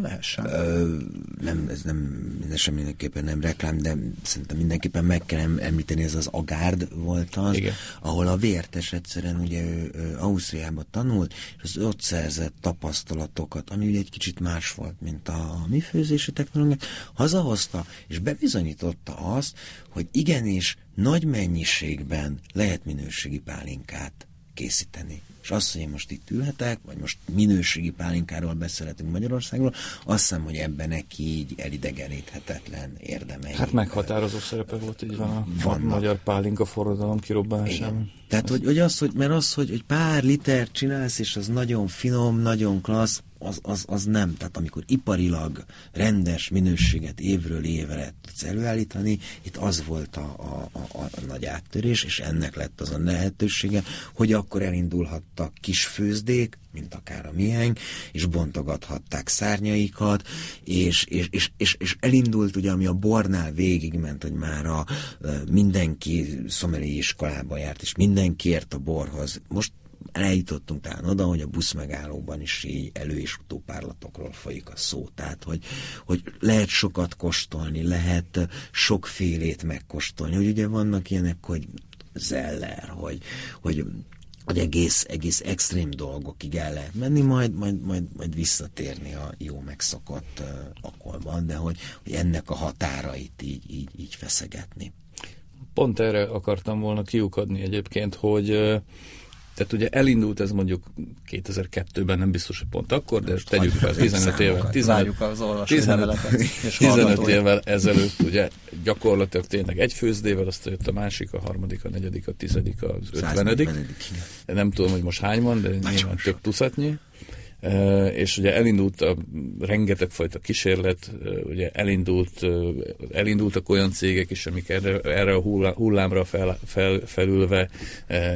lehessen. Ö, nem, ez nem, minden sem mindenképpen nem reklám, de szerintem mindenképpen meg kell említeni, ez az Agárd volt az, Igen. ahol a vértes egyszerűen ugye ő, ő Ausztriában tanult, és az ott szerzett tapasztalatokat, ami ugye egy kicsit más volt, mint a mi főzési technológia, hazahozta, és bebizonyította azt, hogy igenis nagy mennyiségben lehet minőségi pálinkát készíteni és azt, hogy én most itt ülhetek, vagy most minőségi pálinkáról beszélhetünk Magyarországról, azt hiszem, hogy ebben neki így elidegeníthetetlen érdemei. Hát meghatározó szerepe volt, így van a Vannak. magyar pálinka forradalom kirobbanásában. Tehát, hogy, hogy az, hogy, mert az, hogy, hogy pár liter csinálsz, és az nagyon finom, nagyon klassz, az, az, az nem. Tehát amikor iparilag rendes minőséget évről évre tudsz előállítani, itt az volt a, a, a, a nagy áttörés, és ennek lett az a lehetősége, hogy akkor elindulhattak kis főzdék, mint akár a miénk, és bontogathatták szárnyaikat, és, és, és, és, és elindult ugye, ami a bornál végigment, hogy már a, mindenki szomeli iskolába járt, és mindenki ért a borhoz. Most eljutottunk talán oda, hogy a busz megállóban is így elő- és utópárlatokról folyik a szó. Tehát, hogy, hogy lehet sokat kóstolni, lehet sokfélét megkóstolni. Hogy ugye vannak ilyenek, hogy zeller, hogy, hogy hogy egész, egész extrém dolgokig el lehet menni, majd, majd, majd, majd visszatérni a jó megszokott uh, de hogy, hogy ennek a határait így, így, így feszegetni. Pont erre akartam volna kiukadni egyébként, hogy tehát ugye elindult ez mondjuk 2002-ben, nem biztos, hogy pont akkor, de Most tegyük fel 15 évvel. 15, az 15, 15 évvel ezelőtt ugye gyakorlatilag tényleg egy főzdével, aztán jött a másik, a harmadik, a negyedik, a tizedik, az ötvenedik. Nem tudom, hogy most hány van, de nyilván több tuszatnyi és ugye elindult a rengeteg fajta kísérlet, ugye elindult, elindultak olyan cégek is, amik erre, erre a hullámra fel, fel, felülve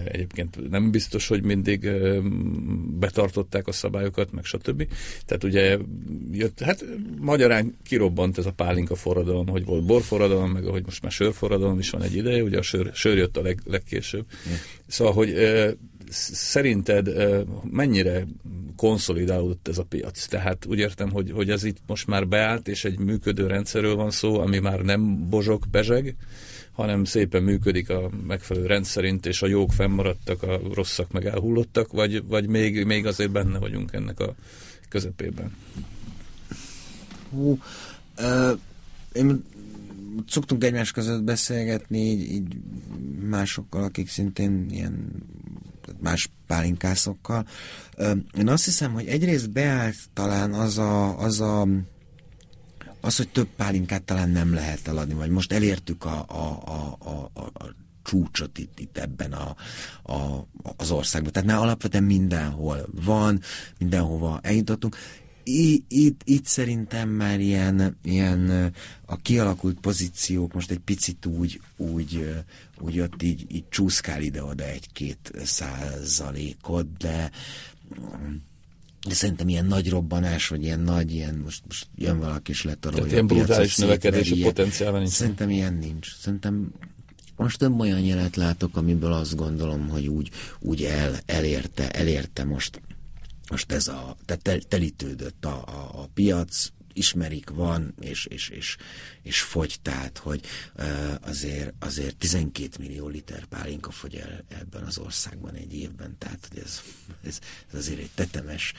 egyébként nem biztos, hogy mindig betartották a szabályokat, meg stb. Tehát ugye jött, hát magyarán kirobbant ez a pálinka forradalom, hogy volt borforradalom, meg ahogy most már sörforradalom is van egy ideje, ugye a sör, sör jött a leg, legkésőbb. Mm. Szóval, hogy szerinted mennyire konszolidálódott ez a piac? Tehát úgy értem, hogy, hogy ez itt most már beállt, és egy működő rendszerről van szó, ami már nem bozsok, bezseg, hanem szépen működik a megfelelő rendszerint, és a jók fennmaradtak, a rosszak meg elhullottak, vagy, vagy még, még azért benne vagyunk ennek a közepében? Hú, uh, én szoktunk egymás között beszélgetni így, így másokkal, akik szintén ilyen más pálinkászokkal. Én azt hiszem, hogy egyrészt beállt talán az a, az a az, hogy több pálinkát talán nem lehet eladni, vagy most elértük a, a, a, a, a csúcsot itt, itt ebben a, a, az országban. Tehát már alapvetően mindenhol van, mindenhova eljutottunk itt, itt szerintem már ilyen, ilyen a kialakult pozíciók most egy picit úgy, úgy, úgy ott így, így csúszkál ide-oda egy-két százalékot, de de szerintem ilyen nagy robbanás, vagy ilyen nagy, ilyen most, most jön valaki és letarolja. Tehát ilyen brutális növekedési potenciál nincs. Szerintem ilyen nincs. Szerintem most több olyan jelet látok, amiből azt gondolom, hogy úgy, úgy el, elérte, elérte most most ez a, tehát telítődött a, a, a piac, ismerik, van, és, és, és, és fogy, tehát, hogy azért, azért 12 millió liter pálinka fogy el ebben az országban egy évben, tehát hogy ez, ez, ez azért egy tetemes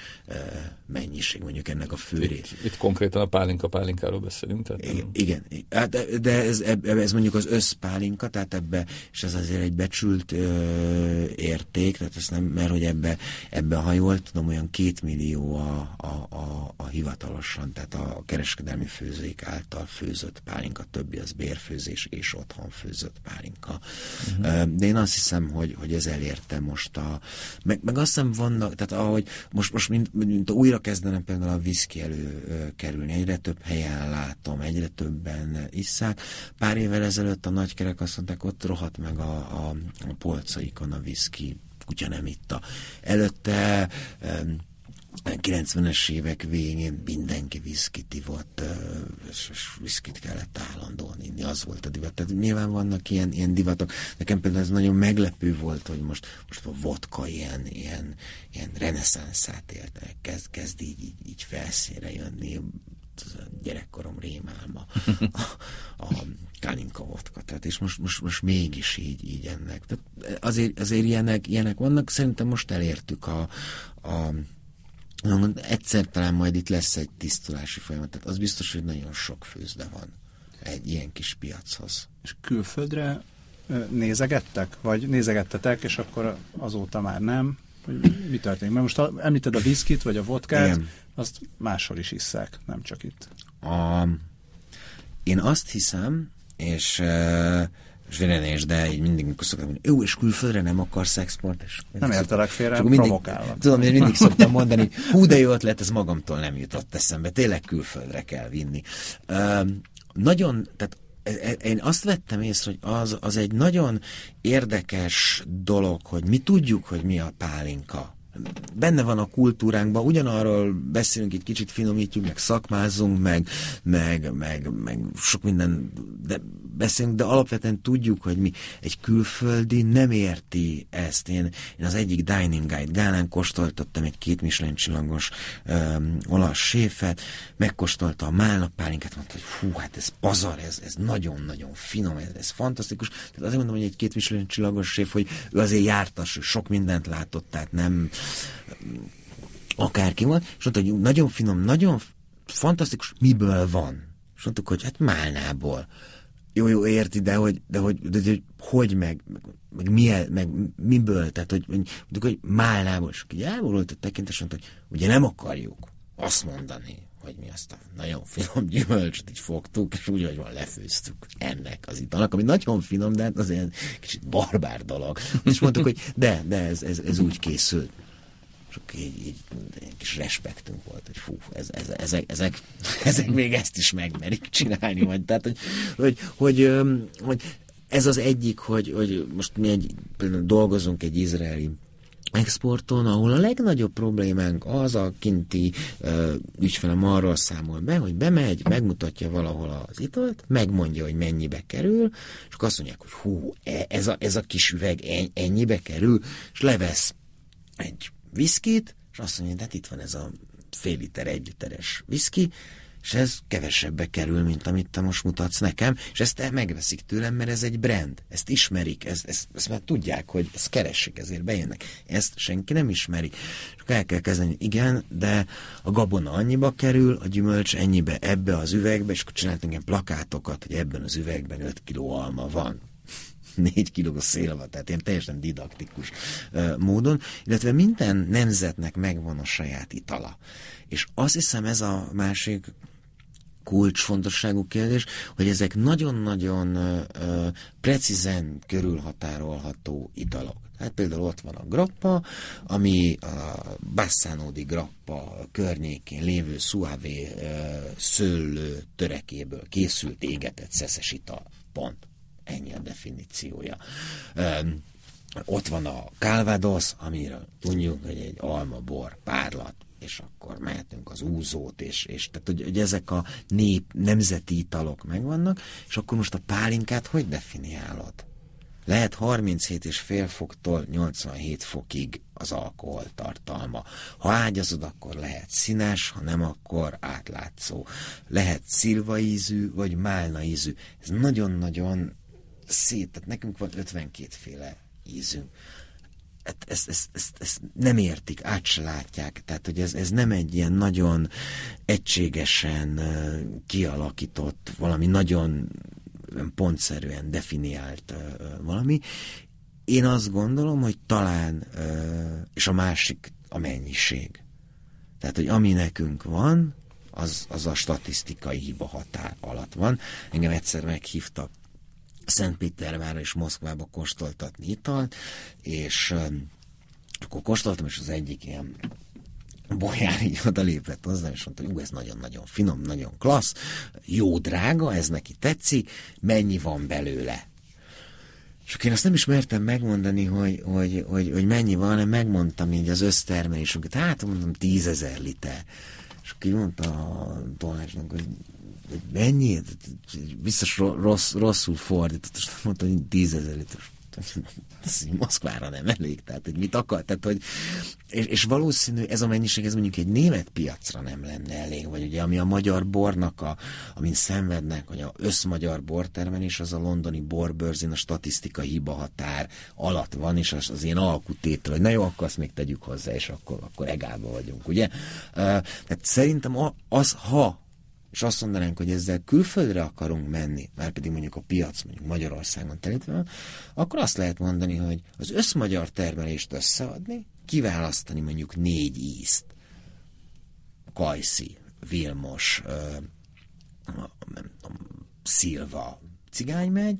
mennyiség, mondjuk ennek a főrét. Itt, itt konkrétan a pálinka pálinkáról beszélünk. Tehát igen, igen, hát, de, de ez, ez mondjuk az összpálinka, tehát ebbe, és ez azért egy becsült ö, érték, tehát ez nem, mert hogy ebbe, ebbe ha jól tudom, olyan két millió a, a, a, a hivatalosan, tehát a kereskedelmi főzék által főzött pálinka, többi az bérfőzés és otthon főzött pálinka. Uh-huh. De én azt hiszem, hogy, hogy ez elérte most a... Meg, meg azt hiszem vannak, tehát ahogy most, most mint, mint újra kezdene például a viszki előkerülni, egyre több helyen látom, egyre többen isszák. Pár évvel ezelőtt a nagykerek azt mondták, ott rohadt meg a, a, a polcaikon a viszki, kutya nem itta. Előtte 90-es évek végén mindenki viszkit ivott, és, és viszkit kellett állandóan inni, az volt a divat. Tehát nyilván vannak ilyen, ilyen divatok. Nekem például ez nagyon meglepő volt, hogy most, most a vodka ilyen, ilyen, ilyen reneszánszát élt, kezd, kezd így, így, így felszínre jönni a gyerekkorom rémálma, a, a Kalinka vodka, tehát és most, most, most mégis így, így ennek. Tehát azért, azért ilyenek, ilyenek vannak, szerintem most elértük a, a egyszer talán majd itt lesz egy tisztulási folyamat, tehát az biztos, hogy nagyon sok főzde van egy ilyen kis piachoz. És külföldre nézegettek? Vagy nézegettetek, és akkor azóta már nem? Hogy mi történik? Mert most említed a viszkit, vagy a vodkát, Igen. azt máshol is isszák, nem csak itt. A, én azt hiszem, és uh, zsirenés, de így mindig, mikor szoktam mondani, jó, és külföldre nem akarsz export? És nem értelek félre, mindig, provokálnak. Tudom, én mindig szoktam mondani, hú, de jó ötlet, ez magamtól nem jutott eszembe, tényleg külföldre kell vinni. Uh, nagyon, tehát e, e, én azt vettem észre, hogy az, az egy nagyon érdekes dolog, hogy mi tudjuk, hogy mi a pálinka benne van a kultúránkban, ugyanarról beszélünk, egy kicsit finomítjuk, meg szakmázunk, meg, meg, meg, meg sok minden de beszélünk, de alapvetően tudjuk, hogy mi egy külföldi nem érti ezt. Én, én az egyik Dining Guide gálán kóstoltattam egy két Michelin csillagos um, olasz séfet, megkóstolta a málnapálinkát, mondta, hogy fú, hát ez pazar, ez, ez nagyon-nagyon finom, ez, ez fantasztikus. Tehát azért mondom, hogy egy két Michelin csillagos séf, hogy ő azért jártas, sok mindent látott, tehát nem akárki van, és mondta, hogy nagyon finom, nagyon fantasztikus, miből van? És mondtuk, hogy hát málnából. Jó, jó, érti, de hogy, de hogy, de, de, hogy, hogy meg, meg, milyen, meg miből, tehát hogy mondjuk, hogy málnából, és így elborult a tekintés, mondta, hogy ugye nem akarjuk azt mondani, hogy mi azt a nagyon finom gyümölcsöt így fogtuk, és úgy, hogy van lefőztük ennek az italnak, ami nagyon finom, de hát azért kicsit barbár dolog. És mondtuk, hogy de, de ez, ez, ez úgy készült csak így, így egy kis respektünk volt, hogy fú, ez, ez, ezek, ezek, ezek még ezt is megmerik csinálni, vagy tehát, hogy, hogy, hogy, hogy ez az egyik, hogy, hogy most mi egy, például dolgozunk egy izraeli exporton, ahol a legnagyobb problémánk az a kinti uh, ügyfelem arról számol be, hogy bemegy, megmutatja valahol az italt, megmondja, hogy mennyibe kerül, és akkor azt mondják, hogy hú, e, ez a, ez a kis üveg ennyibe kerül, és levesz egy viszkit, és azt mondja, hát itt van ez a fél liter, egy literes viszki, és ez kevesebbe kerül, mint amit te most mutatsz nekem, és ezt megveszik tőlem, mert ez egy brand, ezt ismerik, ezt, ezt, ezt már tudják, hogy ezt keresik, ezért bejönnek. Ezt senki nem ismeri. Akkor el kell kezdeni, igen, de a gabona annyiba kerül, a gyümölcs ennyibe, ebbe az üvegbe, és akkor csináltunk ilyen plakátokat, hogy ebben az üvegben 5 kiló alma van négy kiló szélva, tehát ilyen teljesen didaktikus módon, illetve minden nemzetnek megvan a saját itala. És azt hiszem ez a másik kulcsfontosságú kérdés, hogy ezek nagyon-nagyon precízen körülhatárolható italok. Hát például ott van a grappa, ami a Bassanodi grappa környékén lévő szuávé szőlő törekéből készült égetett szeszes ital. Pont. Ennyi a definíciója. Um, ott van a Calvados, amiről tudjuk, hogy egy almabor párlat, és akkor mehetünk az úzót, és, és tehát, hogy, hogy ezek a nép, nemzeti italok megvannak, és akkor most a pálinkát hogy definiálod? Lehet 37,5 foktól 87 fokig az alkohol tartalma. Ha ágyazod, akkor lehet színes, ha nem, akkor átlátszó. Lehet szilvaízű, vagy málna ízű. Ez nagyon-nagyon szét, tehát nekünk van 52 féle ízünk. Hát ezt, ezt, ezt, ezt nem értik, át se látják. Tehát, hogy ez, ez nem egy ilyen nagyon egységesen kialakított, valami nagyon pontszerűen definiált valami. Én azt gondolom, hogy talán, és a másik a mennyiség. Tehát, hogy ami nekünk van, az, az a statisztikai hiba határ alatt van. Engem egyszer meghívtak Szentpétervára és Moszkvába kóstoltatni italt, és um, akkor kóstoltam, és az egyik ilyen bolyár így odalépett hozzám, és mondta, hogy ez nagyon-nagyon finom, nagyon klassz, jó drága, ez neki tetszik, mennyi van belőle? És én azt nem is mertem megmondani, hogy, hogy, hogy, hogy mennyi van, hanem megmondtam így az össztermelésünket. Hát mondom, tízezer liter. És akkor mondta a tolmácsnak, hogy hogy mennyi? Biztos rossz, rosszul fordított, és mondta, hogy tízezer liter. Moszkvára nem elég, tehát hogy mit akar, tehát hogy és, és valószínű ez a mennyiség, ez mondjuk egy német piacra nem lenne elég, vagy ugye ami a magyar bornak, a, amin szenvednek, hogy a összmagyar bortermelés, az a londoni borbőrzén a statisztikai hiba határ alatt van, és az, az ilyen alkutétel, hogy na jó, akkor azt még tegyük hozzá, és akkor, akkor egába vagyunk, ugye? Uh, tehát szerintem az, ha és azt mondanánk, hogy ezzel külföldre akarunk menni, már pedig mondjuk a piac mondjuk Magyarországon telítve van, akkor azt lehet mondani, hogy az összmagyar termelést összeadni, kiválasztani mondjuk négy ízt. Kajszi, Vilmos, nem tudom, Szilva, cigány megy,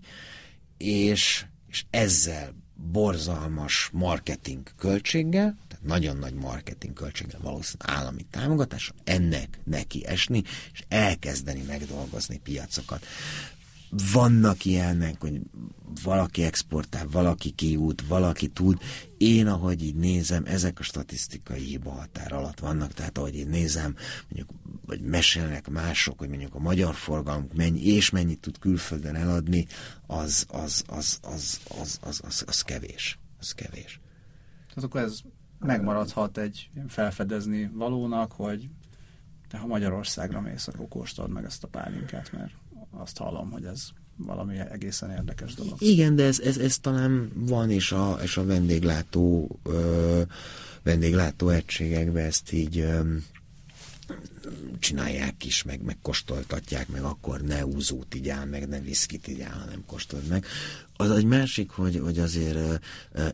és, és ezzel borzalmas marketing költséggel, tehát nagyon nagy marketing költséggel valószínűleg állami támogatás, ennek neki esni, és elkezdeni megdolgozni piacokat vannak ilyenek, hogy valaki exportál, valaki kiút, valaki tud. Én, ahogy így nézem, ezek a statisztikai hiba határ alatt vannak, tehát ahogy én nézem, mondjuk, vagy mesélnek mások, hogy mondjuk a magyar forgalmunk mennyi, és mennyit tud külföldön eladni, az, az, az, az, az, az, az, az kevés. Az kevés. Tehát akkor ez megmaradhat egy felfedezni valónak, hogy te ha Magyarországra mész, akkor kóstold meg ezt a pálinkát, mert azt hallom, hogy ez valami egészen érdekes dolog. Igen, de ez, ez, ez talán van, és a, és a vendéglátó, ö, vendéglátó egységekben ezt így ö, csinálják is, meg, meg kóstoltatják, meg akkor ne úzót igyál, meg ne viszkit igyál, hanem kóstold meg. Az egy másik, hogy, hogy azért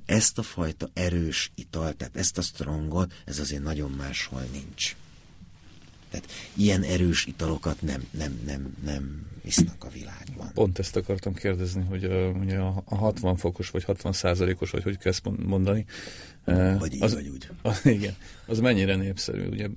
ezt a fajta erős ital, tehát ezt a strongot, ez azért nagyon máshol nincs. Tehát ilyen erős italokat nem, nem, nem, nem isznak a világban. Pont ezt akartam kérdezni, hogy a, ugye a 60 fokos vagy 60 százalékos, vagy hogy kezd mondani. Vagy így, az, vagy úgy. Az, igen, az mennyire népszerű, ugye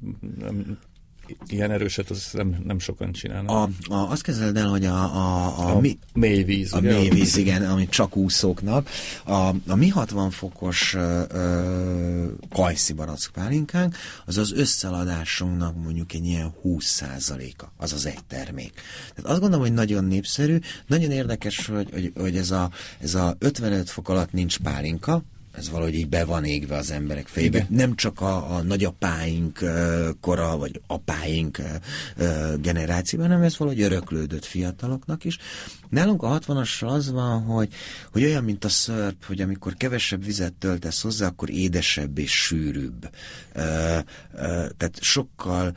ilyen erőset az nem, nem sokan csinálnak. A, a, azt kezded el, hogy a, a, a, a mi, mély víz. A ugye? mély víz, igen, ami csak úszóknak. A, a mi 60 fokos ö, kajszi barackpálinkánk, az az összeladásunknak mondjuk egy ilyen 20%-a, az az egy termék. Tehát azt gondolom, hogy nagyon népszerű, nagyon érdekes, hogy, hogy, hogy ez, a, ez a 55 fok alatt nincs pálinka, ez valahogy így be van égve az emberek fejébe. Igen. Nem csak a, a nagyapáink kora, vagy apáink generációban, hanem ez valahogy öröklődött fiataloknak is. Nálunk a 60-assal az van, hogy, hogy olyan, mint a szörp, hogy amikor kevesebb vizet töltesz hozzá, akkor édesebb és sűrűbb. Tehát sokkal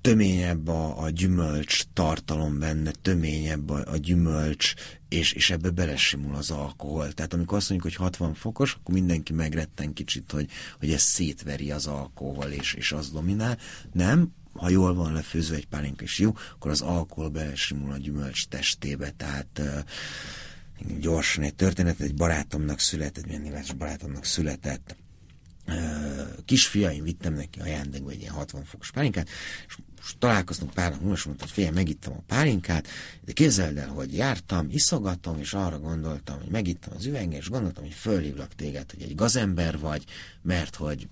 töményebb a, a gyümölcs tartalom benne, töményebb a, a gyümölcs, és, és ebbe belesimul az alkohol. Tehát amikor azt mondjuk, hogy 60 fokos, akkor mindenki megretten kicsit, hogy, hogy ez szétveri az alkohol, és, és az dominál. Nem, ha jól van lefőzve egy pálinka és jó, akkor az alkohol belesimul a gyümölcs testébe, tehát uh, gyorsan egy történet, egy barátomnak született, milyen barátomnak született, kisfiaim vittem neki ajándékba egy ilyen 60 fokos pálinkát, és most találkoztunk pár nap múlva, és mondta, hogy figyelj, megittam a pálinkát, de képzeld el, hogy jártam, iszogatom, és arra gondoltam, hogy megittam az üveget, és gondoltam, hogy fölhívlak téged, hogy egy gazember vagy, mert hogy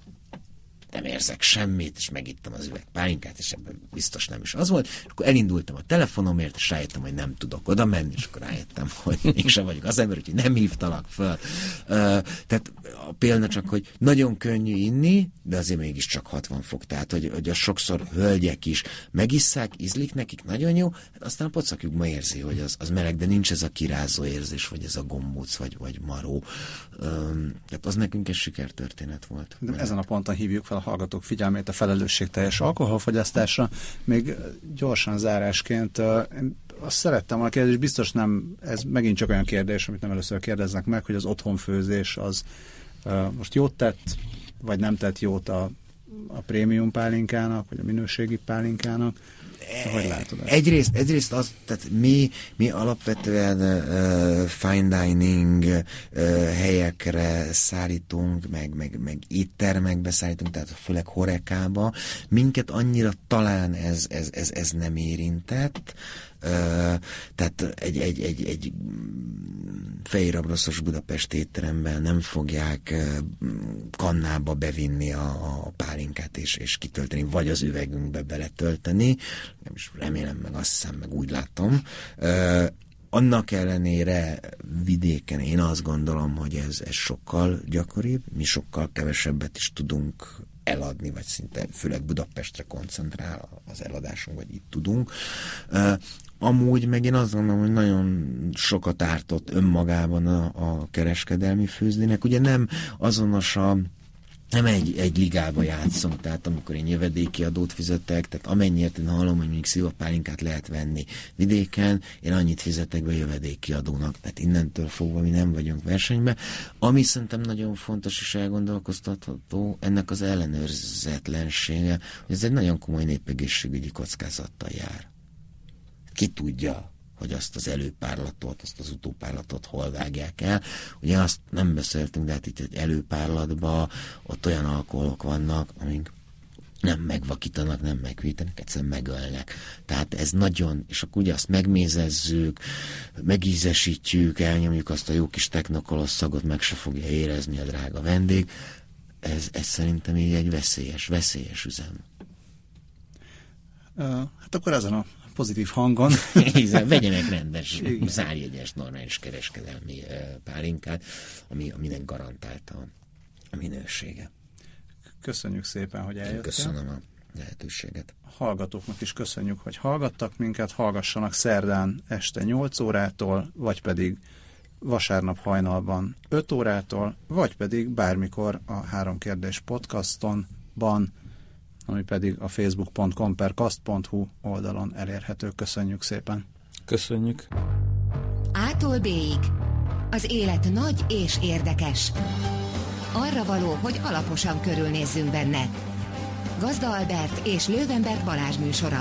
nem érzek semmit, és megittem az üveg pálinkát, és ebben biztos nem is az volt. És akkor elindultam a telefonomért, és rájöttem, hogy nem tudok oda menni, és akkor rájöttem, hogy mégsem vagyok az ember, úgyhogy nem hívtalak föl. Uh, tehát a példa csak, hogy nagyon könnyű inni, de azért mégiscsak 60 fok. Tehát, hogy, hogy a sokszor hölgyek is megisszák, ízlik nekik, nagyon jó, hát aztán a pocakjuk ma érzi, hogy az, az meleg, de nincs ez a kirázó érzés, vagy ez a gombóc, vagy, vagy maró. Um, tehát az nekünk egy sikertörténet volt. De ezen a ponton hívjuk fel a hallgatók figyelmét a felelősségteljes alkoholfogyasztásra. Még gyorsan zárásként én azt szerettem volna kérdés, biztos nem, ez megint csak olyan kérdés, amit nem először kérdeznek meg, hogy az otthonfőzés az most jót tett, vagy nem tett jót a, a prémium pálinkának, vagy a minőségi pálinkának, hogy látod ezt? Egyrészt, egyrészt az, tehát mi, mi alapvetően uh, fine dining uh, helyekre szállítunk, meg, meg, meg éttermekbe szállítunk, tehát főleg horekába. Minket annyira talán ez, ez, ez, ez nem érintett, tehát egy, egy, egy, egy fejérabraszos Budapest étteremben nem fogják kannába bevinni a, a pálinkát és, és kitölteni, vagy az üvegünkbe beletölteni, nem is remélem, meg azt hiszem, meg úgy látom. Annak ellenére vidéken én azt gondolom, hogy ez, ez sokkal gyakoribb, mi sokkal kevesebbet is tudunk eladni, vagy szinte főleg Budapestre koncentrál az eladásunk, vagy itt tudunk. Amúgy meg én azt gondolom, hogy nagyon sokat ártott önmagában a, a kereskedelmi főzdének. Ugye nem azonos a nem egy, egy ligába játszom, tehát amikor én jövedéki adót fizetek, tehát amennyiért én hallom, hogy mondjuk szilvapálinkát lehet venni vidéken, én annyit fizetek be jövedéki adónak, tehát innentől fogva mi nem vagyunk versenyben. Ami szerintem nagyon fontos és elgondolkoztatható, ennek az ellenőrzetlensége, hogy ez egy nagyon komoly népegészségügyi kockázattal jár ki tudja, hogy azt az előpárlatot, azt az utópárlatot hol vágják el. Ugye azt nem beszéltünk, de hát itt egy előpárlatban ott olyan alkoholok vannak, amik nem megvakítanak, nem megvítenek, egyszerűen megölnek. Tehát ez nagyon, és akkor ugye azt megmézezzük, megízesítjük, elnyomjuk azt a jó kis technokolosz szagot, meg se fogja érezni a drága vendég. Ez, ez szerintem így egy veszélyes, veszélyes üzem. Hát akkor ezen a pozitív hangon. Vegyenek rendes, zárjegyes, normális kereskedelmi pálinkát, ami, aminek garantálta a minősége. Köszönjük szépen, hogy eljöttél. Köszönöm a lehetőséget. A hallgatóknak is köszönjük, hogy hallgattak minket, hallgassanak szerdán este 8 órától, vagy pedig vasárnap hajnalban 5 órától, vagy pedig bármikor a Három Kérdés podcastonban, ami pedig a facebook.com per kast.hu oldalon elérhető. Köszönjük szépen! Köszönjük! Ától b Az élet nagy és érdekes arra való, hogy alaposan körülnézzünk benne. Gazda Albert és Lővenberg Balázs műsora.